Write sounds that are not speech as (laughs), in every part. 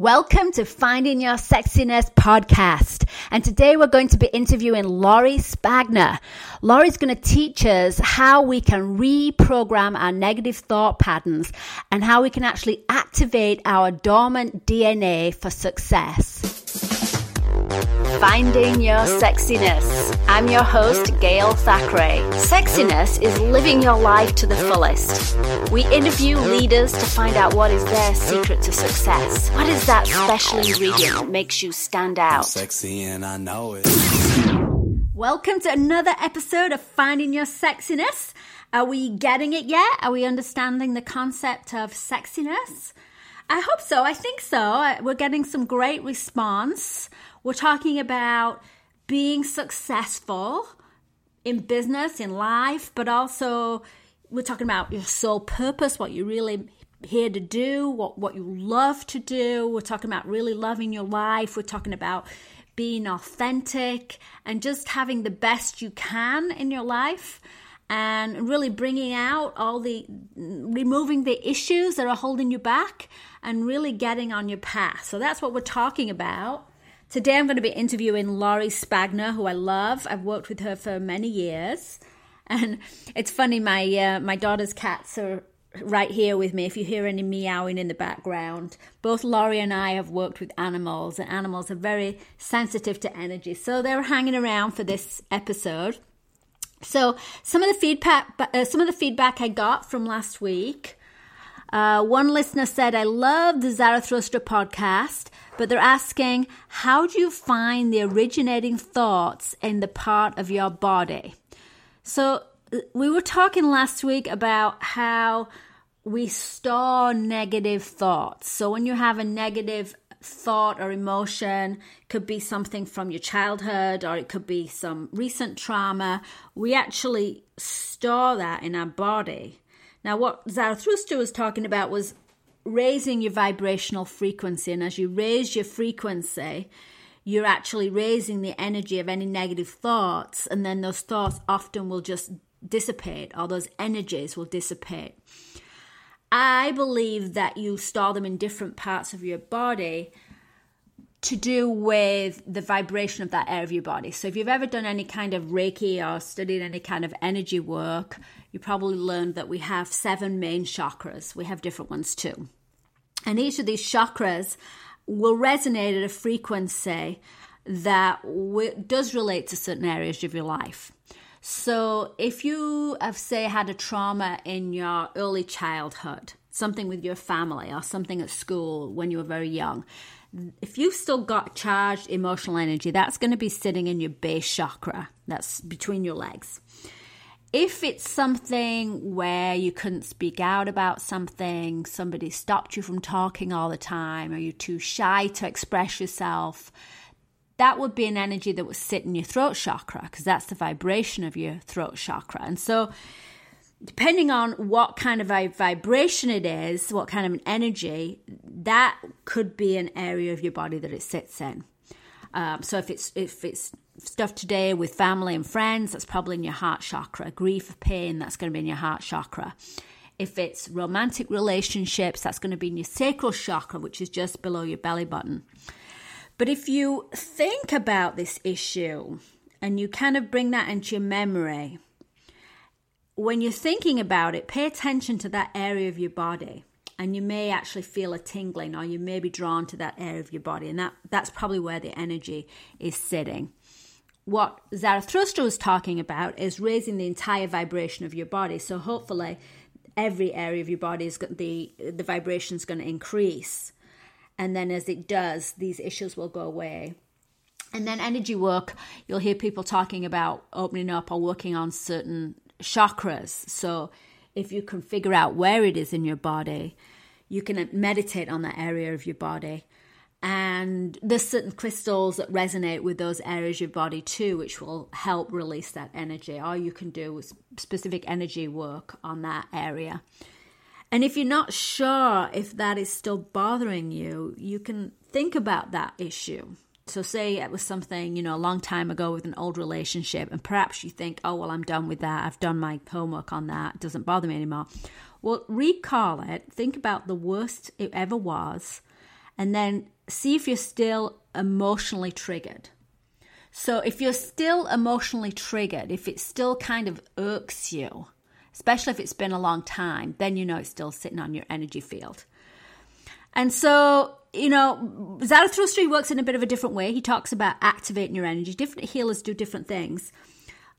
Welcome to Finding Your Sexiness podcast. And today we're going to be interviewing Lori Spagna. Lori's going to teach us how we can reprogram our negative thought patterns and how we can actually activate our dormant DNA for success. Finding Your Sexiness. I'm your host, Gail Thackeray. Sexiness is living your life to the fullest. We interview leaders to find out what is their secret to success. What is that special ingredient that makes you stand out? Sexy and I know it. Welcome to another episode of Finding Your Sexiness. Are we getting it yet? Are we understanding the concept of sexiness? I hope so. I think so. We're getting some great response. We're talking about being successful in business, in life, but also we're talking about your soul purpose, what you're really here to do, what, what you love to do. We're talking about really loving your life. We're talking about being authentic and just having the best you can in your life and really bringing out all the removing the issues that are holding you back and really getting on your path. So that's what we're talking about. Today I'm going to be interviewing Lori Spagna, who I love. I've worked with her for many years. And it's funny, my uh, my daughter's cats are right here with me. If you hear any meowing in the background, both Lori and I have worked with animals, and animals are very sensitive to energy. So they're hanging around for this episode. So some of the feedback, uh, some of the feedback I got from last week. Uh, one listener said, "I love the Zarathustra podcast but they're asking how do you find the originating thoughts in the part of your body? So we were talking last week about how we store negative thoughts. So when you have a negative thought or emotion, could be something from your childhood or it could be some recent trauma, we actually store that in our body. Now, what Zarathustra was talking about was raising your vibrational frequency. And as you raise your frequency, you're actually raising the energy of any negative thoughts. And then those thoughts often will just dissipate, or those energies will dissipate. I believe that you store them in different parts of your body to do with the vibration of that area of your body. So if you've ever done any kind of Reiki or studied any kind of energy work, you probably learned that we have seven main chakras. We have different ones too. And each of these chakras will resonate at a frequency that does relate to certain areas of your life. So if you have, say, had a trauma in your early childhood, something with your family or something at school when you were very young, if you've still got charged emotional energy, that's going to be sitting in your base chakra. That's between your legs. If it's something where you couldn't speak out about something, somebody stopped you from talking all the time, or you're too shy to express yourself, that would be an energy that would sit in your throat chakra because that's the vibration of your throat chakra. And so, depending on what kind of a vibration it is, what kind of an energy, that could be an area of your body that it sits in. Um, so if it's if it's stuff today with family and friends, that's probably in your heart chakra. Grief, pain, that's going to be in your heart chakra. If it's romantic relationships, that's going to be in your sacral chakra, which is just below your belly button. But if you think about this issue and you kind of bring that into your memory, when you're thinking about it, pay attention to that area of your body and you may actually feel a tingling or you may be drawn to that area of your body. And that that's probably where the energy is sitting. What zarathustra was talking about is raising the entire vibration of your body. So hopefully every area of your body is the the vibration is going to increase. And then as it does these issues will go away. And then energy work you'll hear people talking about opening up or working on certain chakras. So if you can figure out where it is in your body, you can meditate on that area of your body. And there's certain crystals that resonate with those areas of your body too, which will help release that energy. Or you can do specific energy work on that area. And if you're not sure if that is still bothering you, you can think about that issue. So, say it was something, you know, a long time ago with an old relationship, and perhaps you think, oh, well, I'm done with that. I've done my homework on that. It doesn't bother me anymore. Well, recall it. Think about the worst it ever was. and then see if you're still emotionally triggered. So if you're still emotionally triggered, if it still kind of irks you, especially if it's been a long time, then you know it's still sitting on your energy field. And so, you know, Zarathustra works in a bit of a different way. He talks about activating your energy. Different healers do different things.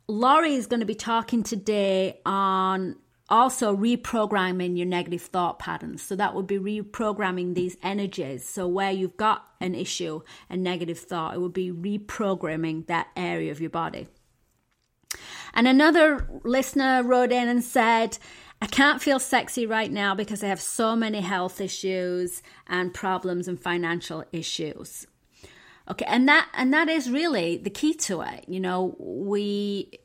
Lori is going to be talking today on also reprogramming your negative thought patterns. So that would be reprogramming these energies. So where you've got an issue, a negative thought, it would be reprogramming that area of your body. And another listener wrote in and said, I can't feel sexy right now because I have so many health issues and problems and financial issues. Okay, and that and that is really the key to it. You know, we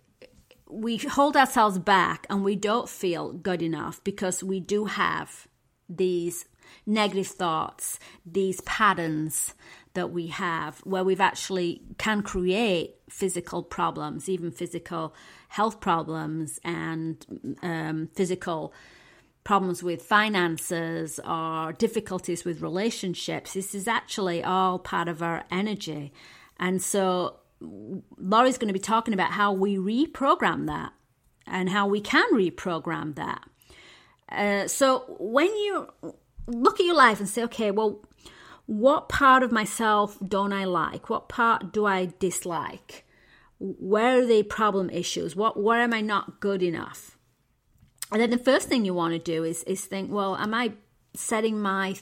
we hold ourselves back and we don't feel good enough because we do have these negative thoughts, these patterns that we have where we've actually can create physical problems, even physical health problems and um, physical problems with finances or difficulties with relationships. This is actually all part of our energy. And so Lori's going to be talking about how we reprogram that and how we can reprogram that. Uh, so when you look at your life and say, okay, well, what part of myself don't I like? What part do I dislike? Where are the problem issues? What where am I not good enough? And then the first thing you want to do is is think, well, am I setting my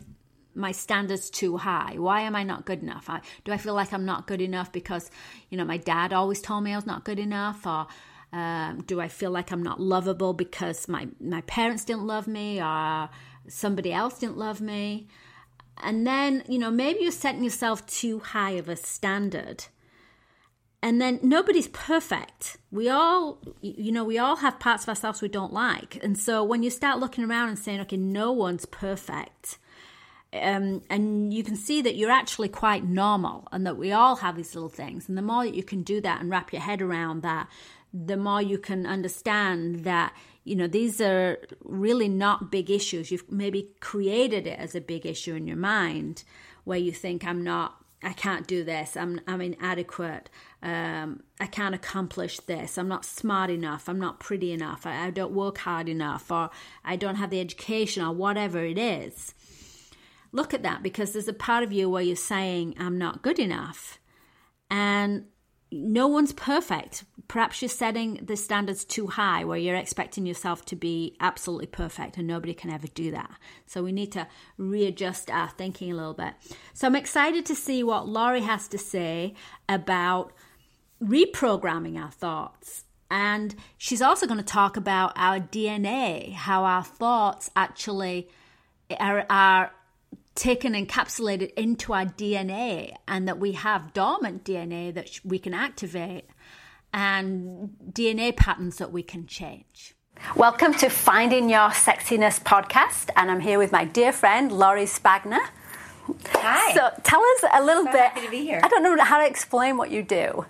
my standards too high? Why am I not good enough? I, do I feel like I'm not good enough because, you know, my dad always told me I was not good enough? Or um, do I feel like I'm not lovable because my, my parents didn't love me or somebody else didn't love me? And then, you know, maybe you're setting yourself too high of a standard. And then nobody's perfect. We all, you know, we all have parts of ourselves we don't like. And so when you start looking around and saying, okay, no one's perfect, um, and you can see that you're actually quite normal and that we all have these little things. And the more that you can do that and wrap your head around that, the more you can understand that, you know, these are really not big issues. You've maybe created it as a big issue in your mind where you think, I'm not, I can't do this, I'm, I'm inadequate, um, I can't accomplish this, I'm not smart enough, I'm not pretty enough, I, I don't work hard enough, or I don't have the education, or whatever it is. Look at that because there's a part of you where you're saying, I'm not good enough. And no one's perfect. Perhaps you're setting the standards too high where you're expecting yourself to be absolutely perfect and nobody can ever do that. So we need to readjust our thinking a little bit. So I'm excited to see what Lori has to say about reprogramming our thoughts. And she's also going to talk about our DNA, how our thoughts actually are, are taken encapsulated into our DNA and that we have dormant DNA that we can activate and DNA patterns that we can change. Welcome to Finding Your Sexiness podcast, and I'm here with my dear friend Lori Spagna. Hi. So tell us a little So bit. happy to be here. I don't know how to explain what you do.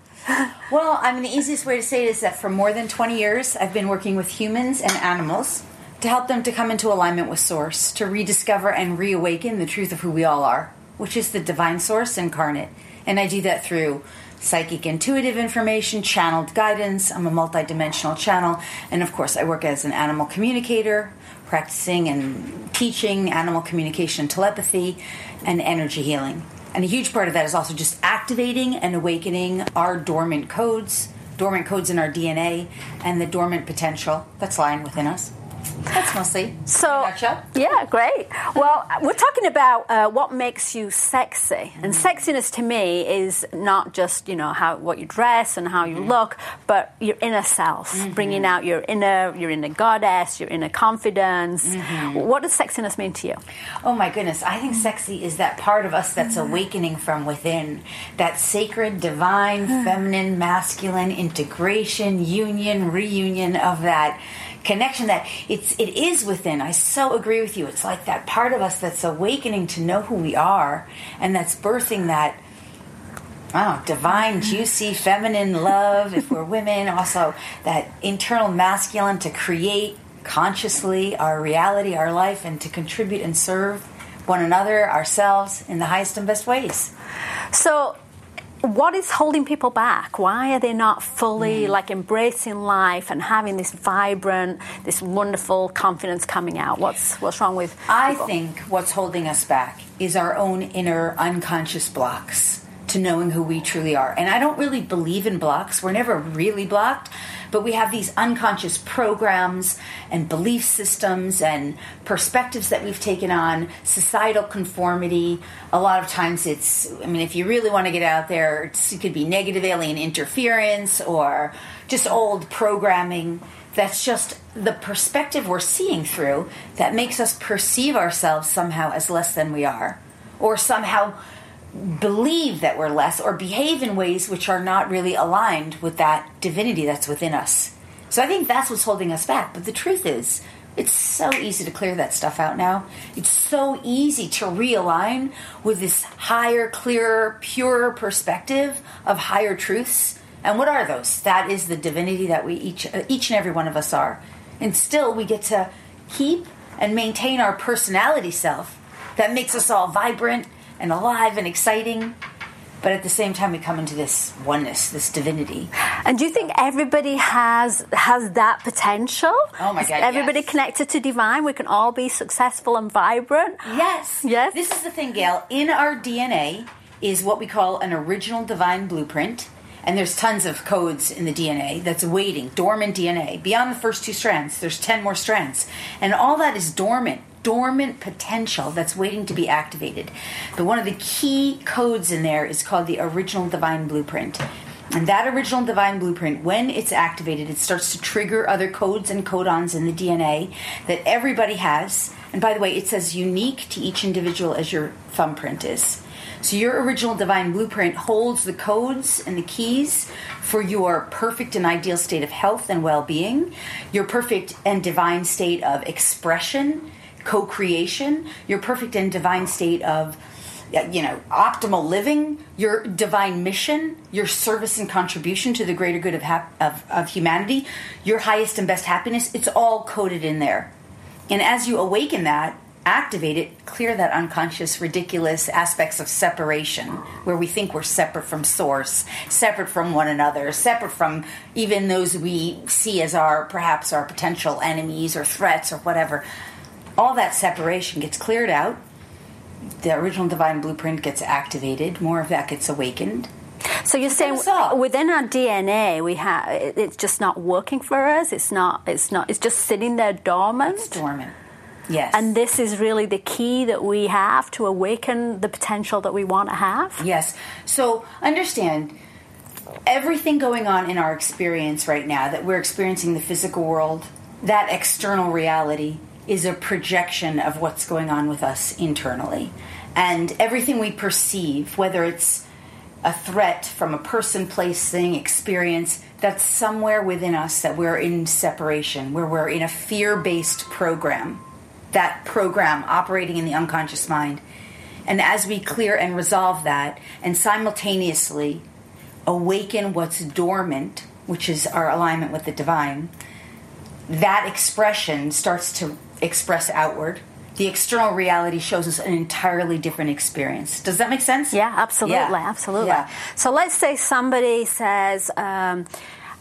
Well, I mean, the easiest way to say it is that for more than 20 years, I've been working with humans and animals to help them to come into alignment with Source, to rediscover and reawaken the truth of who we all are, which is the divine Source incarnate. And I do that through psychic intuitive information, channeled guidance. I'm a multidimensional channel. And of course, I work as an animal communicator, practicing and teaching animal communication telepathy and energy healing. And a huge part of that is also just activating and awakening our dormant codes, dormant codes in our DNA, and the dormant potential that's lying within us. That's mostly So, in a nutshell. yeah, great. Well, we're talking about uh, what makes you sexy, and mm. sexiness to me is not just you know how what you dress and how you mm-hmm. look, but your inner self, mm-hmm. bringing out your inner your inner goddess, your inner confidence. Mm-hmm. What does sexiness mean to you? Oh my goodness, I think mm. sexy is that part of us that's awakening from within. That sacred, divine, mm. feminine, masculine integration, union, reunion of that connection that it's it is within. I so agree with you. It's like that part of us that's awakening to know who we are and that's birthing that Oh, divine, juicy, feminine love if we're women. Also, that internal masculine to create consciously our reality, our life, and to contribute and serve one another, ourselves, in the highest and best ways. So, what is holding people back? Why are they not fully Mm. like embracing life and having this vibrant, this wonderful confidence coming out? What's what's wrong with? I think what's holding us back is our own inner unconscious blocks to knowing who we truly are. And I don't really believe in blocks. We're never really blocked, but we have these unconscious programs and belief systems and perspectives that we've taken on, societal conformity. A lot of times it's, I mean, if you really want to get out there, it could be negative alien interference or just old programming that's just the perspective we're seeing through that makes us perceive ourselves somehow as less than we are or somehow believe that we're less or behave in ways which are not really aligned with that divinity that's within us. So I think that's what's holding us back. But the truth is, it's so easy to clear that stuff out now. It's so easy to realign with this higher, clearer, purer perspective of higher truths. And what are those? That is the divinity that we each uh, each and every one of us are. And still we get to keep and maintain our personality self that makes us all vibrant and alive and exciting. But at the same time, we come into this oneness, this divinity. And do you think everybody has has that potential? Oh my Is God, Everybody yes. connected to divine. We can all be successful and vibrant. Yes. Yes. This is the thing, Gail. In our DNA is what we call an original divine blueprint. And there's tons of codes in the DNA that's waiting, dormant DNA. Beyond the first two strands, there's 10 more strands. And all that is dormant, dormant potential that's waiting to be activated. But one of the key codes in there is called the original divine blueprint. And that original divine blueprint, when it's activated, it starts to trigger other codes and codons in the DNA that everybody has. And by the way, it's as unique to each individual as your thumbprint is. So your original divine blueprint holds the codes and the keys for your perfect and ideal state of health and well-being, your perfect and divine state of expression, co-creation, your perfect and divine state of you know, optimal living, your divine mission, your service and contribution to the greater good of, hap- of, of humanity, your highest and best happiness, it's all coded in there. And as you awaken that, activate it, clear that unconscious, ridiculous aspects of separation, where we think we're separate from source, separate from one another, separate from even those we see as our perhaps our potential enemies or threats or whatever. All that separation gets cleared out. The original divine blueprint gets activated. More of that gets awakened. So you're saying within our DNA, we have it's just not working for us. It's not. It's not. It's just sitting there dormant. It's dormant. Yes. And this is really the key that we have to awaken the potential that we want to have. Yes. So understand everything going on in our experience right now that we're experiencing the physical world, that external reality is a projection of what's going on with us internally. And everything we perceive, whether it's a threat from a person, place, thing, experience, that's somewhere within us that we're in separation, where we're in a fear based program. That program operating in the unconscious mind. And as we clear and resolve that, and simultaneously awaken what's dormant, which is our alignment with the divine, that expression starts to express outward. The external reality shows us an entirely different experience. Does that make sense? Yeah, absolutely, Yeah. absolutely. Yeah. So let's say somebody says, um,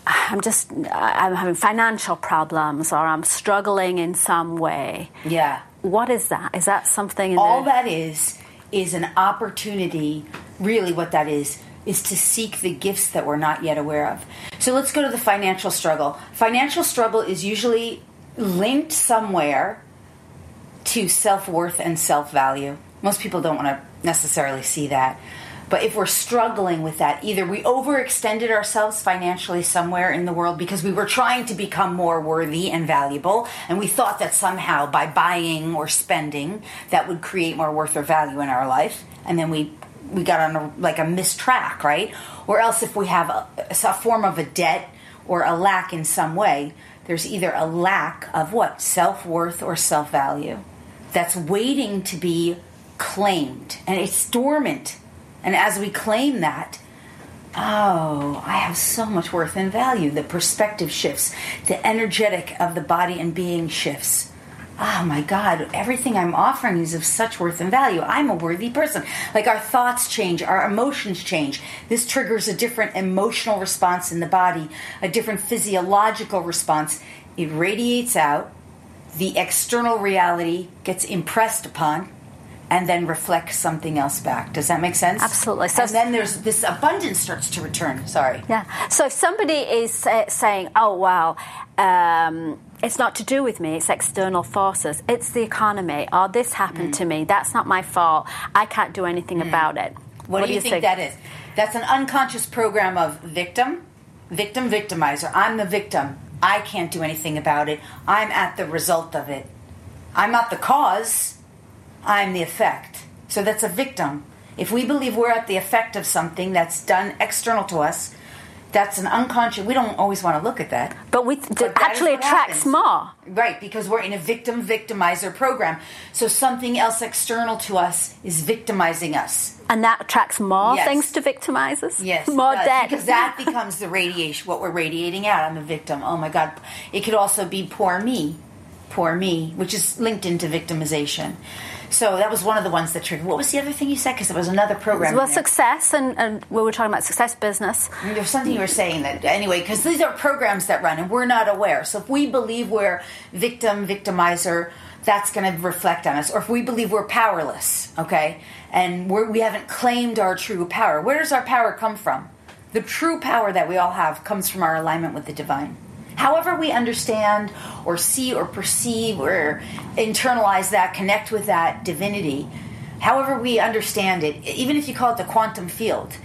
"I'm just, I'm having financial problems, or I'm struggling in some way." Yeah. What is that? Is that something? In All the, that is is an opportunity. Really, what that is is to seek the gifts that we're not yet aware of. So let's go to the financial struggle. Financial struggle is usually linked somewhere to self worth and self value. Most people don't want to necessarily see that. But if we're struggling with that, either we overextended ourselves financially somewhere in the world because we were trying to become more worthy and valuable, and we thought that somehow by buying or spending that would create more worth or value in our life, and then we we got on a, like a missed track, right? Or else if we have a, a form of a debt or a lack in some way, there's either a lack of what self worth or self value that's waiting to be claimed, and it's dormant. And as we claim that, oh, I have so much worth and value. The perspective shifts, the energetic of the body and being shifts. Oh my God, everything I'm offering is of such worth and value. I'm a worthy person. Like our thoughts change, our emotions change. This triggers a different emotional response in the body, a different physiological response. It radiates out, the external reality gets impressed upon. And then reflects something else back. Does that make sense? Absolutely. So and then there's this abundance starts to return. Sorry. Yeah. So if somebody is uh, saying, "Oh wow," um, it's not to do with me, it's external forces, it's the economy, or this happened Mm. to me, that's not my fault, I can't do anything about it. What, do you, think, that is? That's an unconscious program of victim, victim, victimizer. I'm the victim. I can't do anything about it. I'm at the result of it. I'm not the cause. I'm the effect. So that's a victim. If we believe we're at the effect of something that's done external to us, that's an unconscious. We don't always want to look at that. But we But that actually attracts happens. more. Right, because we're in a victim victimizer program. So something else external to us is victimizing us. And that attracts more Yes. things to victimizers? Yes, More does, debt. because that becomes the radiation. What we're radiating out. I'm a victim. Oh my God! It could also be poor me, poor me, which is linked into victimization. So that was one of the ones that triggered. What was the other thing you said? Because there was another program. well, success, and, and we were talking about success business. There's something you were saying that anyway, because these are programs that run and we're not aware. So if we believe we're victim, victimizer, that's going to reflect on us. Or if we believe we're powerless, okay, and we're, we haven't claimed our true power, where does our power come from? The true power that we all have comes from our alignment with the divine. However, we understand or see or perceive or internalize that, connect with that divinity, however we understand it, even if you call it the quantum field,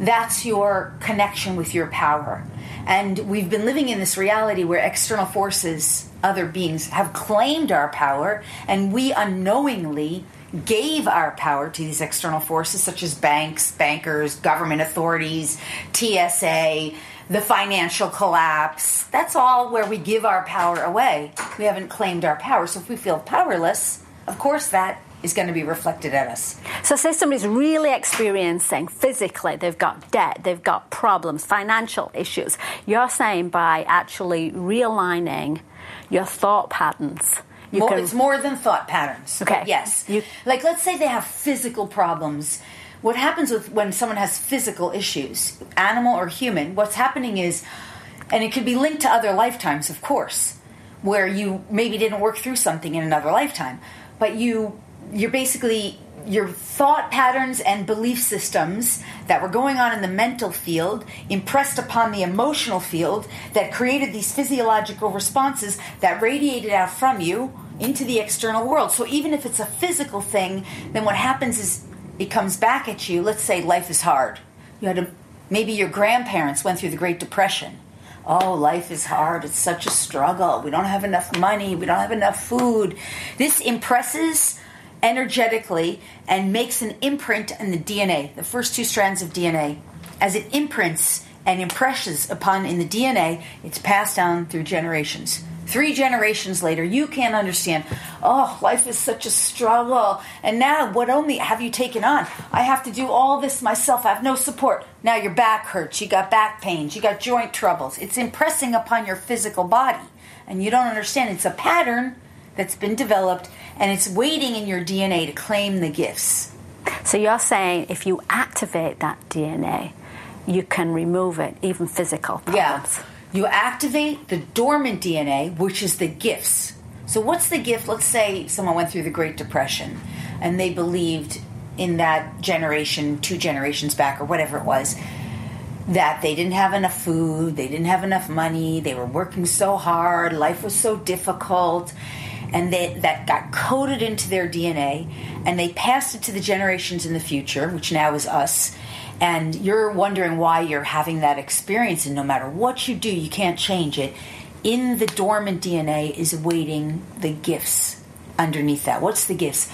that's your connection with your power. And we've been living in this reality where external forces, other beings, have claimed our power, and we unknowingly gave our power to these external forces, such as banks, bankers, government authorities, TSA, the financial collapse. That's all where we give our power away. We haven't claimed our power. So if we feel powerless, of course that is going to be reflected at us. So, say somebody's really experiencing physically, they've got debt, they've got problems, financial issues. You're saying by actually realigning your thought patterns, More, can. it's more than thought patterns. Okay. Yes. You- like, let's say they have physical problems. What happens with when someone has physical issues, animal or human? What's happening is, and it could be linked to other lifetimes, of course, where you maybe didn't work through something in another lifetime, but you you're basically your thought patterns and belief systems that were going on in the mental field impressed upon the emotional field that created these physiological responses that radiated out from you into the external world. So even if it's a physical thing, then what happens is it comes back at you. Let's say life is hard. You had a maybe your grandparents went through the Great Depression. Oh, life is hard. It's such a struggle. We don't have enough money. We don't have enough food. This impresses energetically and makes an imprint in the DNA, the first two strands of DNA. As it imprints and impresses upon in the DNA, it's passed down through generations. Three generations later, you can't understand. Oh, life is such a struggle. And now, what only have you taken on? I have to do all this myself. I have no support. Now your back hurts. You got back pains. You got joint troubles. It's impressing upon your physical body. And you don't understand. It's a pattern that's been developed and it's waiting in your DNA to claim the gifts. So, you're saying if you activate that DNA, you can remove it, even physical problems. Yeah. You activate the dormant DNA, which is the gifts. So, what's the gift? Let's say someone went through the Great Depression and they believed in that generation, two generations back, or whatever it was, that they didn't have enough food, they didn't have enough money, they were working so hard, life was so difficult, and they, that got coded into their DNA, and they passed it to the generations in the future, which now is us. And you're wondering why you're having that experience, and no matter what you do, you can't change it. In the dormant DNA is waiting the gifts underneath that. What's the gifts?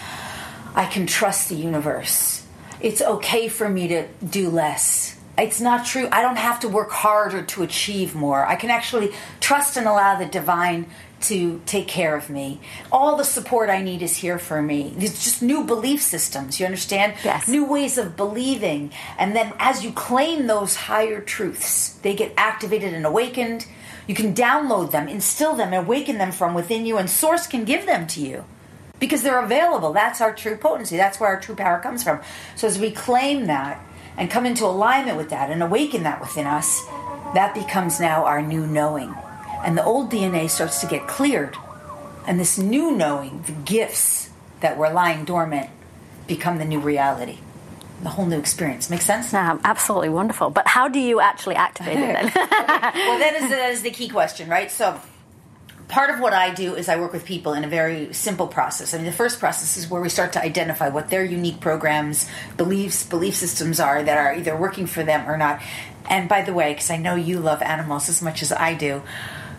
I can trust the universe. It's okay for me to do less. It's not true. I don't have to work harder to achieve more. I can actually trust and allow the divine to take care of me. All the support I need is here for me. It's just new belief systems, you understand? Yes. New ways of believing. And then as you claim those higher truths, they get activated and awakened. You can download them, instill them, awaken them from within you, and Source can give them to you because they're available. That's our true potency. That's where our true power comes from. So as we claim that and come into alignment with that and awaken that within us, that becomes now our new knowing. And the old DNA starts to get cleared. And this new knowing, the gifts that were lying dormant, become the new reality. The whole new experience. Make sense? No, absolutely wonderful. But how do you actually activate it then? (laughs) well, that is, (laughs) that is the key question, right? So, part of what I do is I work with people in a very simple process. I mean, the first process is where we start to identify what their unique programs, beliefs, belief systems are that are either working for them or not. And by the way, because I know you love animals as much as I do,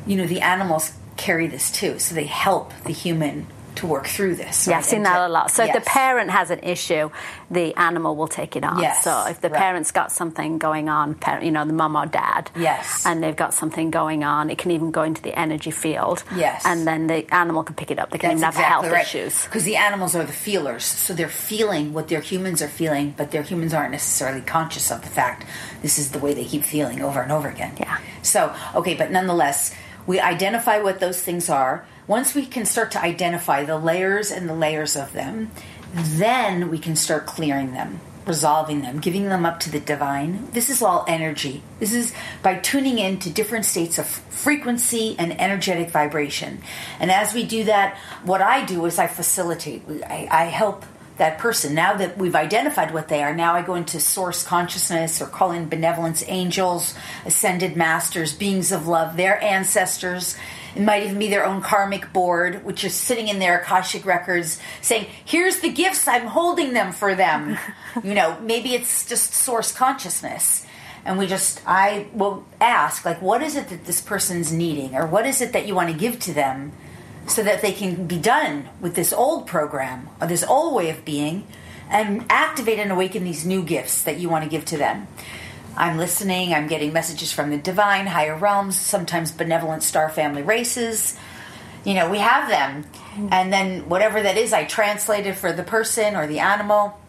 you know, the animals carry this too. So they help the human to work through this. Yeah. I've seen And that to- a lot. So if the parent has an issue, the animal will take it on. Yes, So if the right. parent's got something going on, parent, you know, the mum or dad, Yes. and they've got something going on, it can even go into the energy field. Yes. And then the animal can pick it up. They can That's even have exactly health right. issues. Because the animals are the feelers, so they're feeling what their humans are feeling, but their humans aren't necessarily conscious of the fact this is the way they keep feeling over and over again. Yeah. So, okay, but nonetheless, we identify what those things are. Once we can start to identify the layers and the layers of them, then we can start clearing them, resolving them, giving them up to the divine. This is all energy. This is by tuning in to different states of frequency and energetic vibration. And as we do that, what I do is I facilitate, I, I help that person. Now that we've identified what they are, now I go into source consciousness or call in benevolence angels, ascended masters, beings of love, their ancestors. It might even be their own karmic board, which is sitting in their Akashic records saying, Here's the gifts, I'm holding them for them. (laughs) you know, maybe it's just source consciousness. And we just, I will ask, like, what is it that this person's needing? Or what is it that you want to give to them? So that they can be done with this old program or this old way of being and activate and awaken these new gifts that you want to give to them. I'm listening, I'm getting messages from the divine, higher realms, sometimes benevolent star family races. You know, we have them. And then whatever that is, I translate it for the person or the animal,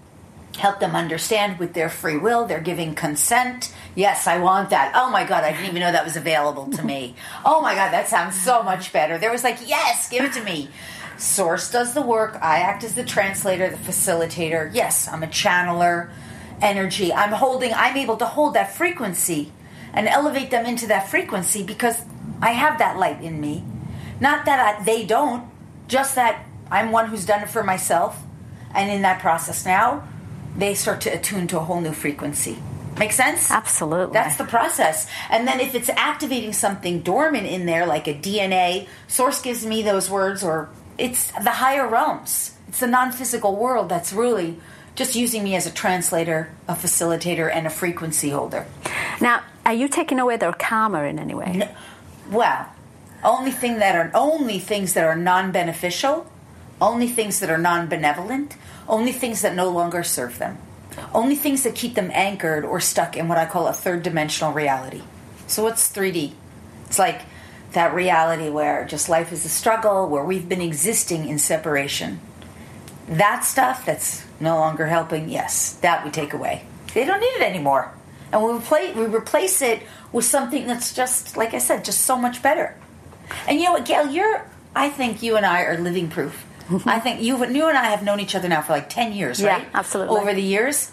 help them understand with their free will, they're giving consent. Yes, I want that. Oh my God, I didn't even know that was available to me. (laughs) Oh my God, that sounds so much better. There was like, yes, give it to me. Source does the work. I act as the translator, the facilitator. Yes, I'm a channeler, energy. I'm holding, I'm able to hold that frequency and elevate them into that frequency because I have that light in me. Not that I, they don't, just that I'm one who's done it for myself. And in that process now, they start to attune to a whole new frequency. Make sense? Absolutely. That's the process. And then if it's activating something dormant in there, like a DNA, Source gives me those words, or it's the higher realms. It's the non physical world that's really just using me as a translator, a facilitator, and a frequency holder. Now, are you taking away their karma in any way? Well, only thing that are only things that are non-beneficial, only things that are non-benevolent, only things that no longer serve them, only things that keep them anchored or stuck in what I call a third-dimensional reality. So what's 3D? It's like that reality where just life is a struggle, where we've been existing in separation. That stuff that's no longer helping, yes, that we take away. They don't need it anymore. And we replace, we replace it with something that's just, like I said, just so much better. And you know what, Gail, you're, I think you and I are living proof. I think you, you and I have known each other now for like 10 years, Yeah, right? absolutely. Over the years.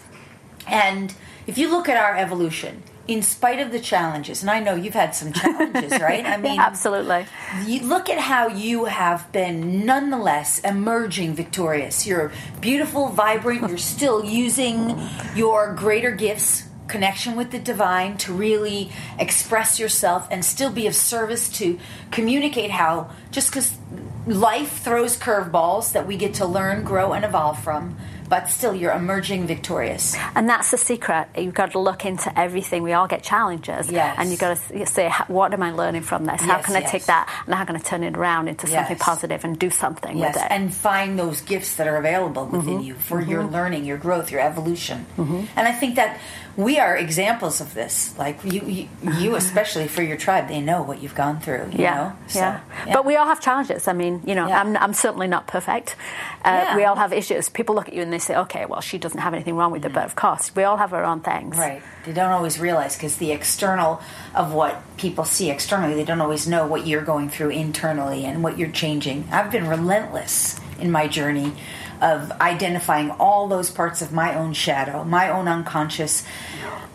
And if you look at our evolution, in spite of the challenges, and I know you've had some challenges, (laughs) right? I mean, Absolutely. you look at how you have been nonetheless emerging victorious. You're beautiful, vibrant, you're still using your greater gifts, connection with the divine to really express yourself and still be of service to communicate how just because life throws curveballs that we get to learn, grow, and evolve from, but still you're emerging victorious. And that's the secret. You've got to look into everything. We all get challenges. Yes. And you've got to say, what am I learning from this? How Yes, can I yes. take that and how can I turn it around into something positive and do something with it? and find those gifts that are available within Mm-hmm. you for your learning, your growth, your evolution. And I think that we are examples of this. Like you, you, you (sighs) especially for your tribe, they know what you've gone through. You yeah, know? So, yeah. But we all have challenges. I mean, you know, Yeah. I'm, I'm certainly not perfect. Uh, Yeah. We all have issues. People look at you and they say, okay, well, she doesn't have anything wrong with it, but mm-hmm. of course, we all have our own things. Right. They don't always realize because the external of what people see externally, they don't always know what you're going through internally and what you're changing. I've been relentless in my journey of identifying all those parts of my own shadow, my own unconscious,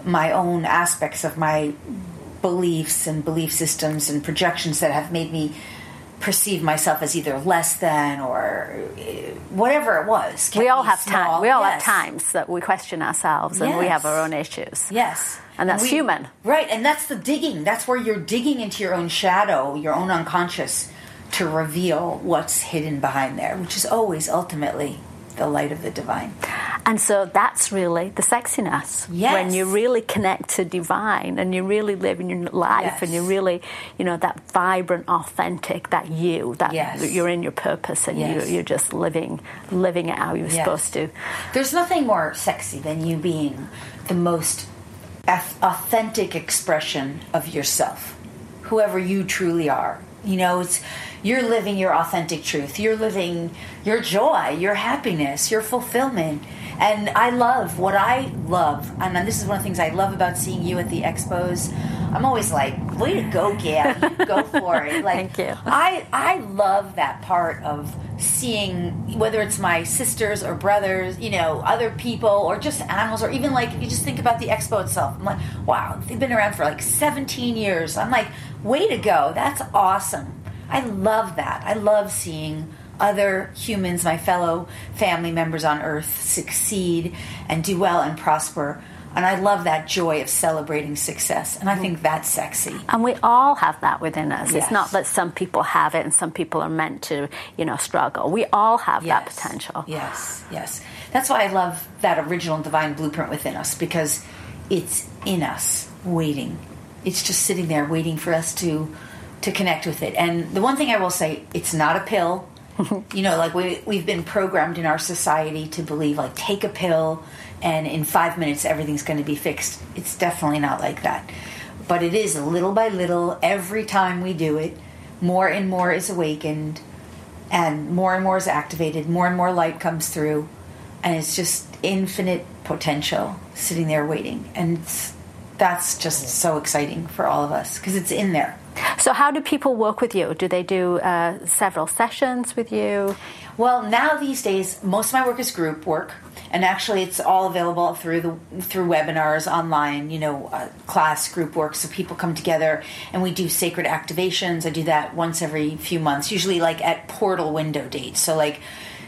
my own aspects of my beliefs and belief systems and projections that have made me perceive myself as either less than or uh, whatever it was. We all have small. time. We all Yes. have times that we question ourselves and we have our own issues. Yes. And that's we- human. Right, and that's the digging. That's where you're digging into your own shadow, your own unconscious, to reveal what's hidden behind there, which is always ultimately the light of the divine. And so that's really the sexiness. Yes. When you really connect to divine and you really live in your life Yes. and you're really, you know, that vibrant, authentic, that you, that Yes. you're in your purpose and Yes. you, you're just living, living it how you're supposed to. There's nothing more sexy than you being the most authentic expression of yourself, whoever you truly are. You know, it's you're living your authentic truth. You're living your joy, your happiness, your fulfillment. And I love what I love, and this is one of the things I love about seeing you at the expos. I'm always like, "Way to go, Gail! You (laughs) go for it!" Like, Thank you. I I love that part of seeing whether it's my sisters or brothers, you know, other people or just animals or even like you just think about the expo itself. I'm like, wow, they've been around for like 17 years. I'm like, way to go. That's awesome. I love that. I love seeing other humans, my fellow family members on earth succeed and do well and prosper. And I love that joy of celebrating success. And I mm. think that's sexy. And we all have that within us. Yes. It's not that some people have it and some people are meant to, you know, struggle. We all have that potential. Yes, yes. That's why I love that original divine blueprint within us because it's in us, waiting. It's just sitting there waiting for us to to connect with it. And the one thing I will say, it's not a pill. (laughs) you know, like we we've been programmed in our society to believe like take a pill and in 5 minutes everything's going to be fixed. It's definitely not like that. But it is little by little every time we do it, more and more is awakened and more and more is activated, more and more light comes through, and it's just infinite potential sitting there waiting. And that's just so exciting for all of us because it's in there. So, how do people work with you? Do they do uh, several sessions with you? Well, now these days, most of my work is group work, and actually, it's all available through the through webinars online. You know, uh, class group work, so people come together and we do sacred activations. I do that once every few months, usually like at portal window dates. So, like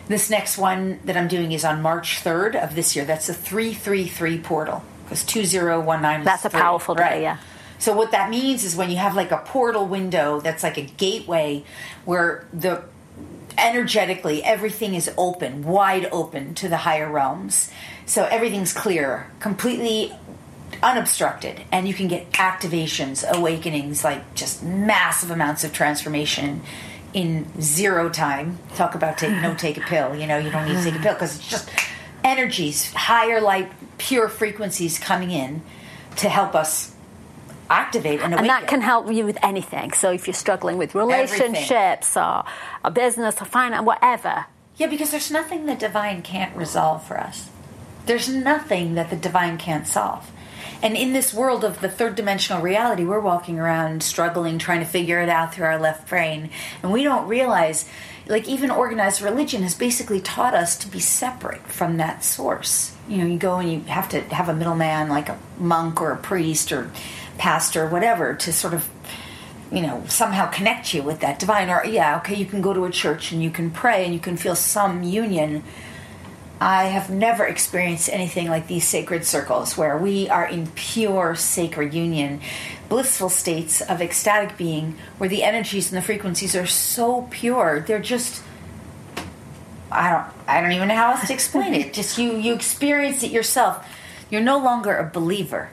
this next one that I'm doing is on March 3rd of this year. That's a three three three portal because two zero one nine. That's a powerful day, yeah. So what that means is when you have like a portal window that's like a gateway where the energetically everything is open, wide open to the higher realms. So everything's clear, completely unobstructed and you can get activations, awakenings like just massive amounts of transformation in zero time. Talk about take no (laughs) take a pill, you know, you don't need to take a pill because it's just energies, higher light, pure frequencies coming in to help us activate and. And that can help you with anything. So, if you're struggling with relationships or a business or finance, whatever, Yeah, because there's nothing the divine can't resolve for us. There's nothing that the divine can't solve. And in this world of the third dimensional reality, we're walking around struggling, trying to figure it out through our left brain. And we don't realize, like, even organized religion has basically taught us to be separate from that source. You know, you go and you have to have a middleman, like a monk or a priest or pastor whatever, to sort of you know somehow connect you with that divine or yeah okay you can go to a church and you can pray and you can feel some union. I have never experienced anything like these sacred circles where we are in pure sacred union blissful states of ecstatic being where the energies and the frequencies are so pure. They're just i don't i don't even know how else to explain it. (laughs) Just you you experience it yourself. You're no longer a believer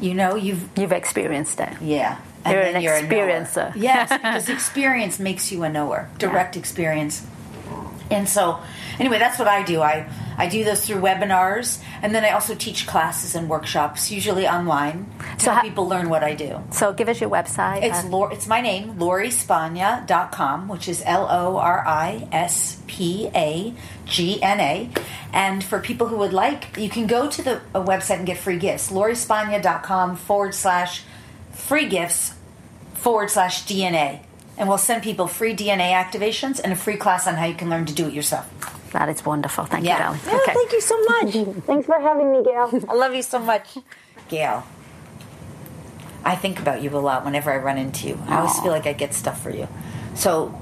you know you've you've experienced it. yeah. You're an knower. experiencer. (laughs) yes, because experience makes you a knower. Direct experience. And so, anyway, that's what I do. I I do those through webinars, and then I also teach classes and workshops, usually online, to So help ha- people learn what I do. So give us your website. It's uh, Lor- it's my name, lorispagna.com, which is L O R I S P A G N A. And for people who would like, you can go to the a website and get free gifts. lorispagna.com forward slash free gifts forward slash DNA. And we'll send people free DNA activations and a free class on how you can learn to do it yourself. That is wonderful. Thank Yeah. you, darling. Oh, Thank you so much. Thanks for having me, Gail. I love you so much. Gail. I think about you a lot whenever I run into you. I always feel like I get stuff for you. So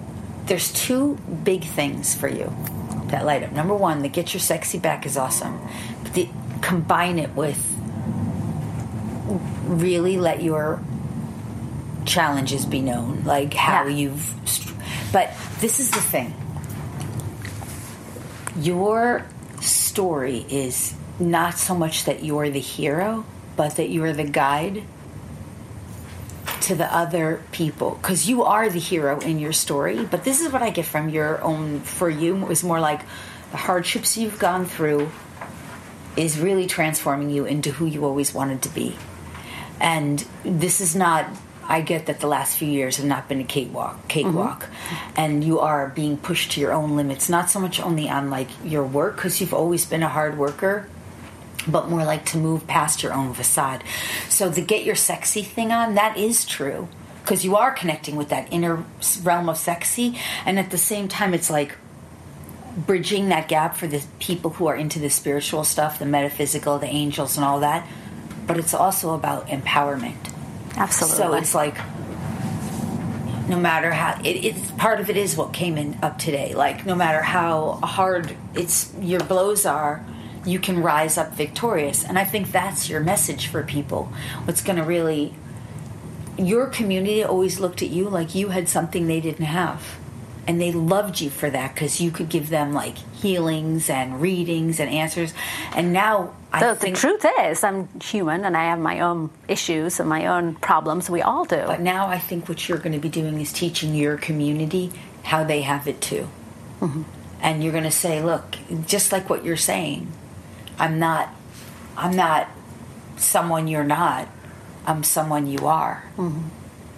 there's two big things for you that light up. Number one, the get your sexy back is awesome. But the, combine it with really let your challenges be known, like how Yeah. you've. But this is the thing your story is not so much that you're the hero, but that you're the guide to the other people. Because you are the hero in your story, but this is what I get from your own, for you, It was more like the hardships you've gone through is really transforming you into who you always wanted to be. And this is not. I get that the last few years have not been a cakewalk, cakewalk, mm-hmm. and you are being pushed to your own limits. Not so much only on like your work, because you've always been a hard worker, but more like to move past your own facade. So the get your sexy thing on that is true because you are connecting with that inner realm of sexy, and at the same time, it's like bridging that gap for the people who are into the spiritual stuff, the metaphysical, the angels, and all that. But it's also about empowerment. Absolutely. So it's like, no matter how it, it's part of it is what came in up today. Like no matter how hard it's your blows are, you can rise up victorious. And I think that's your message for people. What's going to really your community always looked at you like you had something they didn't have. And they loved you for that because you could give them like healings and readings and answers. And now the, the truth is, I'm human and I have my own issues and my own problems. We all do. But now I think what you're going to be doing is teaching your community how they have it too. Mm-hmm. And you're going to say, look, just like what you're saying, I'm not, I'm not someone you're not. I'm someone you are. Mm-hmm.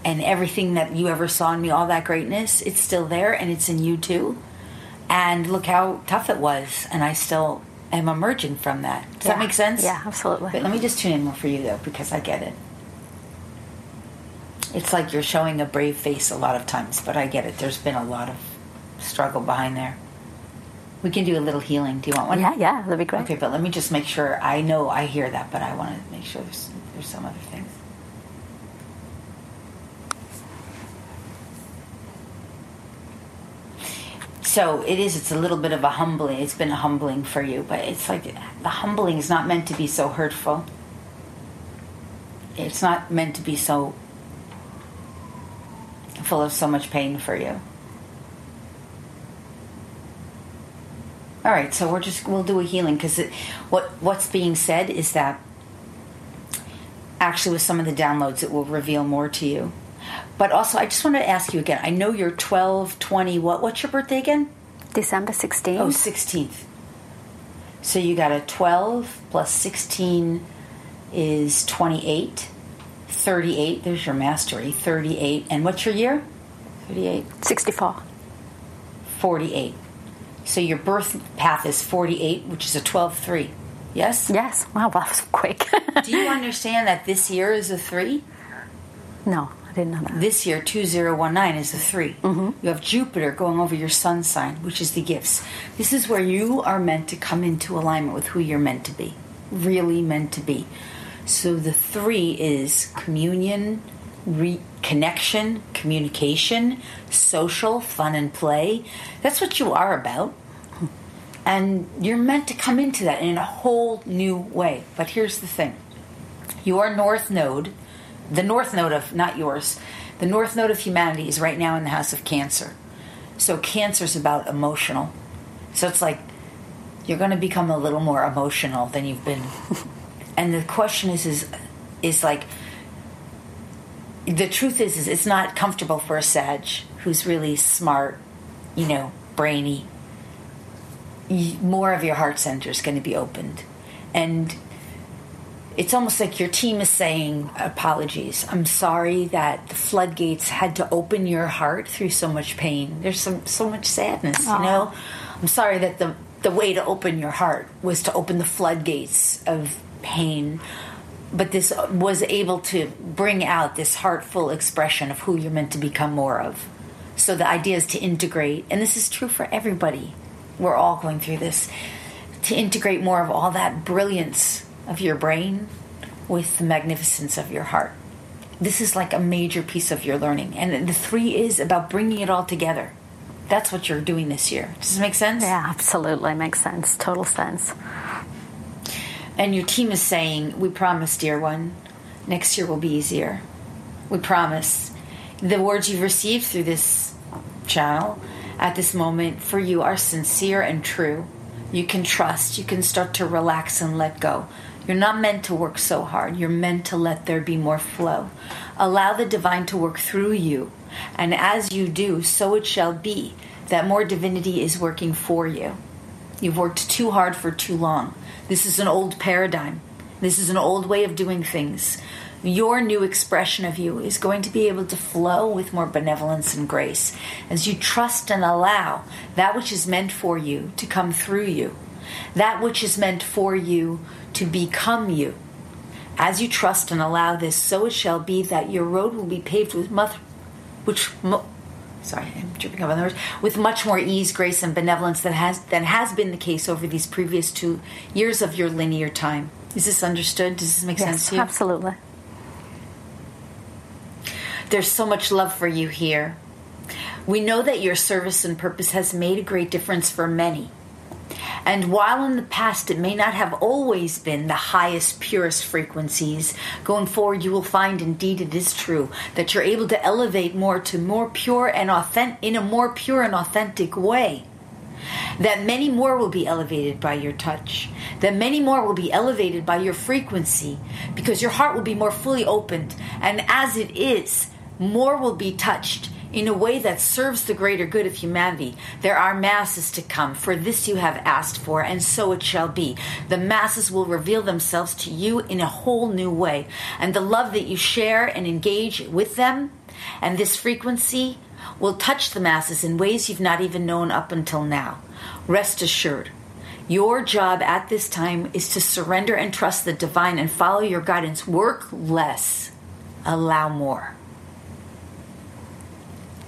And everything that you ever saw in me, all that greatness, it's still there and it's in you too. And look how tough it was. And I still am emerging from that. Does that make sense? Yeah, absolutely. But let me just tune in more for you though, because I get it. It's like you're showing a brave face a lot of times, but I get it. There's been a lot of struggle behind there. We can do a little healing. Do you want one? yeah, yeah, that'd be great. Okay, but let me just make sure. I know I hear that, but I want to make sure there's there's some other things. So it is. It's a little bit of a humbling. It's been a humbling for you, but it's like the humbling is not meant to be so hurtful. It's not meant to be so full of so much pain for you. All right, so we're just we'll do a healing because what what's being said is that actually with some of the downloads it will reveal more to you. But also, I just want to ask you again. I know you're 12, 20. What what's your birthday again? December 16th. Oh, 16th. So you got a 12 plus 16 is 28. 38, there's your mastery. 38. And what's your year? 38. 64. 48. So your birth path is 48, which is a 12 3. Yes? Yes. Wow, that was quick. Do you understand that this year is a 3? (laughs) no, didn't know that. This year, 2019 is a 3. Mm-hmm. You have Jupiter going over your sun sign, which is the gifts. This is where you are meant to come into alignment with who you're meant to be. Really meant to be. So the 3 is communion, re- connection, communication, social, fun and play. That's what you are about. And you're meant to come into that in a whole new way. But here's the thing your north node, the north node of, not yours, the north node of humanity is right now in the house of Cancer. So Cancer's about emotional. So it's like you're going to become a little more emotional than you've been. (laughs) and the question is, is, is like, the truth is, is it's not comfortable for a sage who's really smart, you know, brainy, more of your heart center is going to be opened. And it's almost like your team is saying, Apologies. I'm sorry that the floodgates had to open your heart through so much pain. There's some, so much sadness, you know? I'm sorry that the, the way to open your heart was to open the floodgates of pain. But this was able to bring out this heartful expression of who you're meant to become more of. So the idea is to integrate, and this is true for everybody. We're all going through this. To integrate more of all that brilliance of your brain with the magnificence of your heart. This is like a major piece of your learning. And the three is about bringing it all together. That's what you're doing this year. Does this make sense? Yeah, absolutely. Makes sense. Total sense. And your team is saying, We promise, dear one, next year will be easier. We promise. The words you've received through this channel at this moment for you are sincere and true. You can trust, you can start to relax and let go. You're not meant to work so hard. You're meant to let there be more flow. Allow the divine to work through you. And as you do, so it shall be that more divinity is working for you. You've worked too hard for too long. This is an old paradigm. This is an old way of doing things. Your new expression of you is going to be able to flow with more benevolence and grace as you trust and allow that which is meant for you to come through you, that which is meant for you to become you. As you trust and allow this, so it shall be that your road will be paved with much, which mo- sorry, I'm tripping up on the words, with much more ease, grace, and benevolence than has than has been the case over these previous two years of your linear time. Is this understood? Does this make sense to you? absolutely. There's so much love for you here. We know that your service and purpose has made a great difference for many. And while in the past it may not have always been the highest, purest frequencies, going forward you will find indeed it is true that you're able to elevate more to more pure and authentic in a more pure and authentic way. That many more will be elevated by your touch. That many more will be elevated by your frequency because your heart will be more fully opened. And as it is, more will be touched in a way that serves the greater good of humanity. There are masses to come, for this you have asked for, and so it shall be. The masses will reveal themselves to you in a whole new way, and the love that you share and engage with them, and this frequency will touch the masses in ways you've not even known up until now. Rest assured. Your job at this time is to surrender and trust the divine and follow your guidance. Work less, allow more.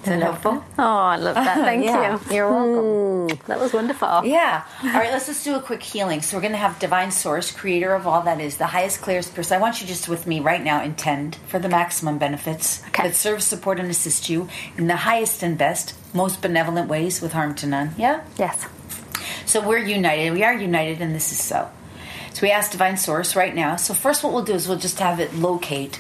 Is that helpful? Oh, I love that. (laughs) Thank Yeah, you. You're welcome. Mm, that was wonderful. Yeah. All right, let's just do a quick healing. So we're going to have Divine Source, creator of all that is, the highest, clearest person. I want you just with me right now, intend for the maximum benefits Okay. that serve, support, and assist you in the highest and best, most benevolent ways with harm to none. Yeah? Yes. So we're united. We are united, and this is so. So we ask Divine Source right now. So first, what we'll do is we'll just have it locate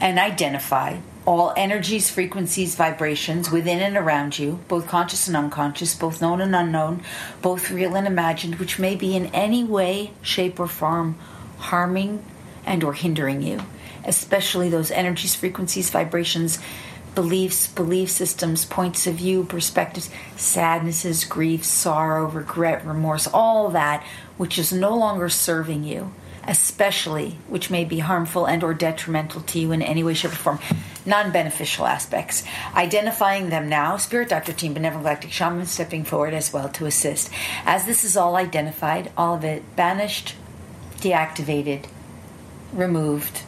and identify all energies, frequencies, vibrations within and around you, both conscious and unconscious, both known and unknown, both real and imagined, which may be in any way, shape, or form harming and or hindering you, especially those energies, frequencies, vibrations, beliefs, belief systems, points of view, perspectives, sadnesses, grief, sorrow, regret, remorse, all that which is no longer serving you especially which may be harmful and or detrimental to you in any way shape or form. Non-beneficial aspects. Identifying them now. Spirit doctor team benevolent galactic shaman stepping forward as well to assist. As this is all identified all of it banished deactivated removed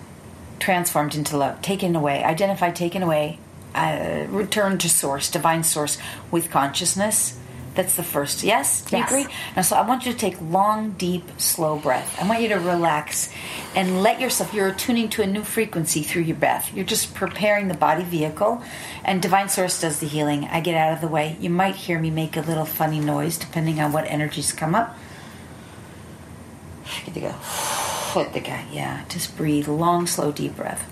transformed into love. Taken away. Identified taken away. Uh, return to source divine source with consciousness that's the first yes do you agree now so i want you to take long deep slow breath i want you to relax and let yourself you're tuning to a new frequency through your breath you're just preparing the body vehicle and divine source does the healing i get out of the way you might hear me make a little funny noise depending on what energies come up Get to go. Let the guy, yeah. Just breathe. Long, slow, deep breath.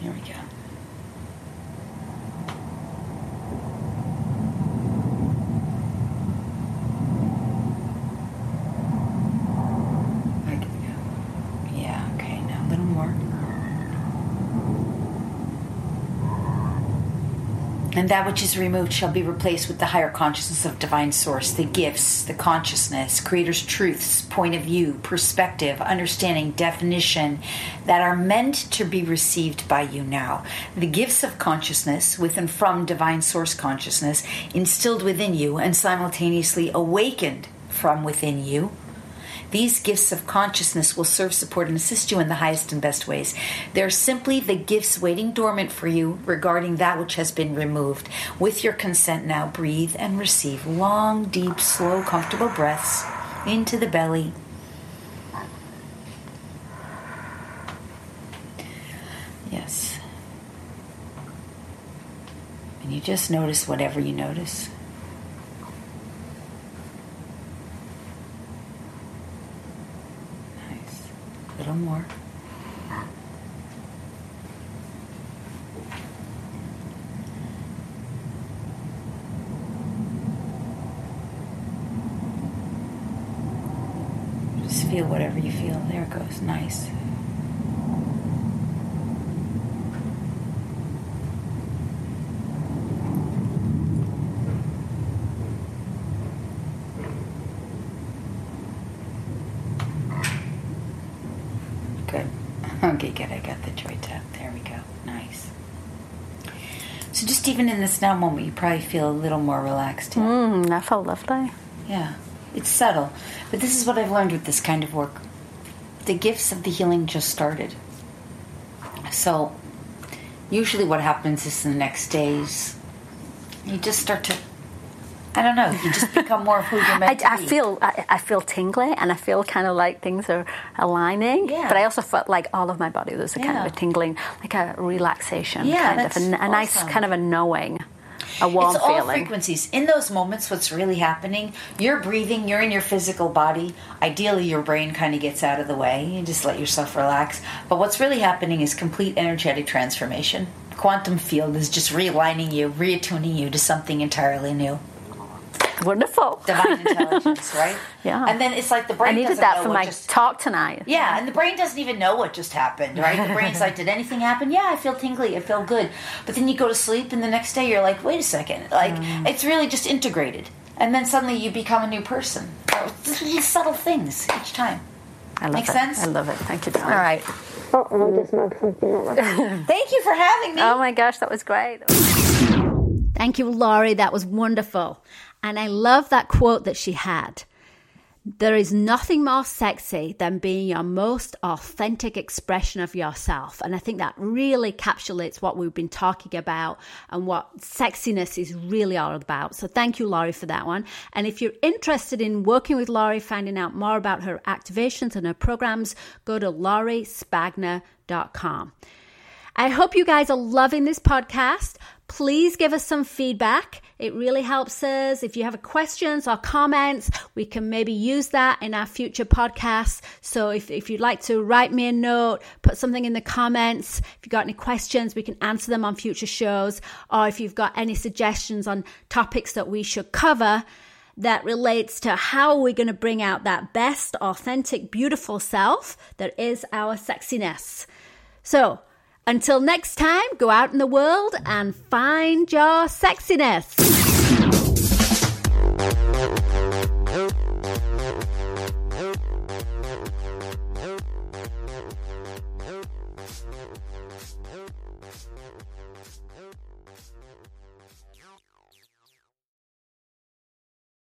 Here we go. I can go. Yeah, okay, now a little more. And that which is removed shall be replaced with the higher consciousness of divine source, the gifts, the consciousness, creator's truths, point of view, perspective, understanding, definition that are meant to be received by you now. The gifts of consciousness with and from divine source consciousness instilled within you and simultaneously awakened from within you these gifts of consciousness will serve, support, and assist you in the highest and best ways. They're simply the gifts waiting dormant for you regarding that which has been removed. With your consent now, breathe and receive long, deep, slow, comfortable breaths into the belly. Yes. And you just notice whatever you notice. Nice. A little more. Just feel whatever you feel. There it goes. Nice. Good. (laughs) Okay, good. I got the joy tap. There we go. Nice. So just even in this now moment, you probably feel a little more relaxed. yeah? Mm, that felt lovely. Yeah, it's subtle. But this is what I've learned with this kind of work. The gifts of the healing just started. So, usually what happens is in the next days, you just start to, I don't know, you just become more who you're I, meant to I be. feel I, I feel tingly and I feel kind of like things are aligning. Yeah. But I also felt like all of my body was a kind of a tingling, like a relaxation, Yeah, kind of a, a nice kind of a knowing, a warm it's all feeling. frequencies. In those moments, what's really happening, you're breathing, you're in your physical body. Ideally, your brain kind of gets out of the way. You just let yourself relax. But what's really happening is complete energetic transformation. Quantum field is just realigning you, reattuning you to something entirely new. Wonderful. Divine (laughs) intelligence, right? Yeah. And then it's like the brain I needed doesn't that know for my just talk tonight. yeah, and the brain doesn't even know what just happened, right? The brain's like, did anything happen? Yeah, I feel tingly, I feel good. But then you go to sleep, and the next day you're like, wait a second. Like, Mm. it's really just integrated. And then suddenly you become a new person. It's These subtle things each time. I love Makes it. sense? I love it. Thank you, darling. All right. (laughs) Thank you for having me. Oh my gosh, that was great. Thank you, Lori. That was wonderful. And I love that quote that she had. There is nothing more sexy than being your most authentic expression of yourself. And I think that really encapsulates what we've been talking about and what sexiness is really all about. So thank you, Lori, for that one. And if you're interested in working with Lori, finding out more about her activations and her programs, go to lorispagna.com. I hope you guys are loving this podcast. Please give us some feedback. It really helps us. If you have questions or comments, we can maybe use that in our future podcasts. So if, if you'd like to write me a note, put something in the comments. If you've got any questions, we can answer them on future shows. Or if you've got any suggestions on topics that we should cover, that relates to how we're going to bring out that best, authentic, beautiful self that is our sexiness. So, until next time, go out in the world and find your sexiness.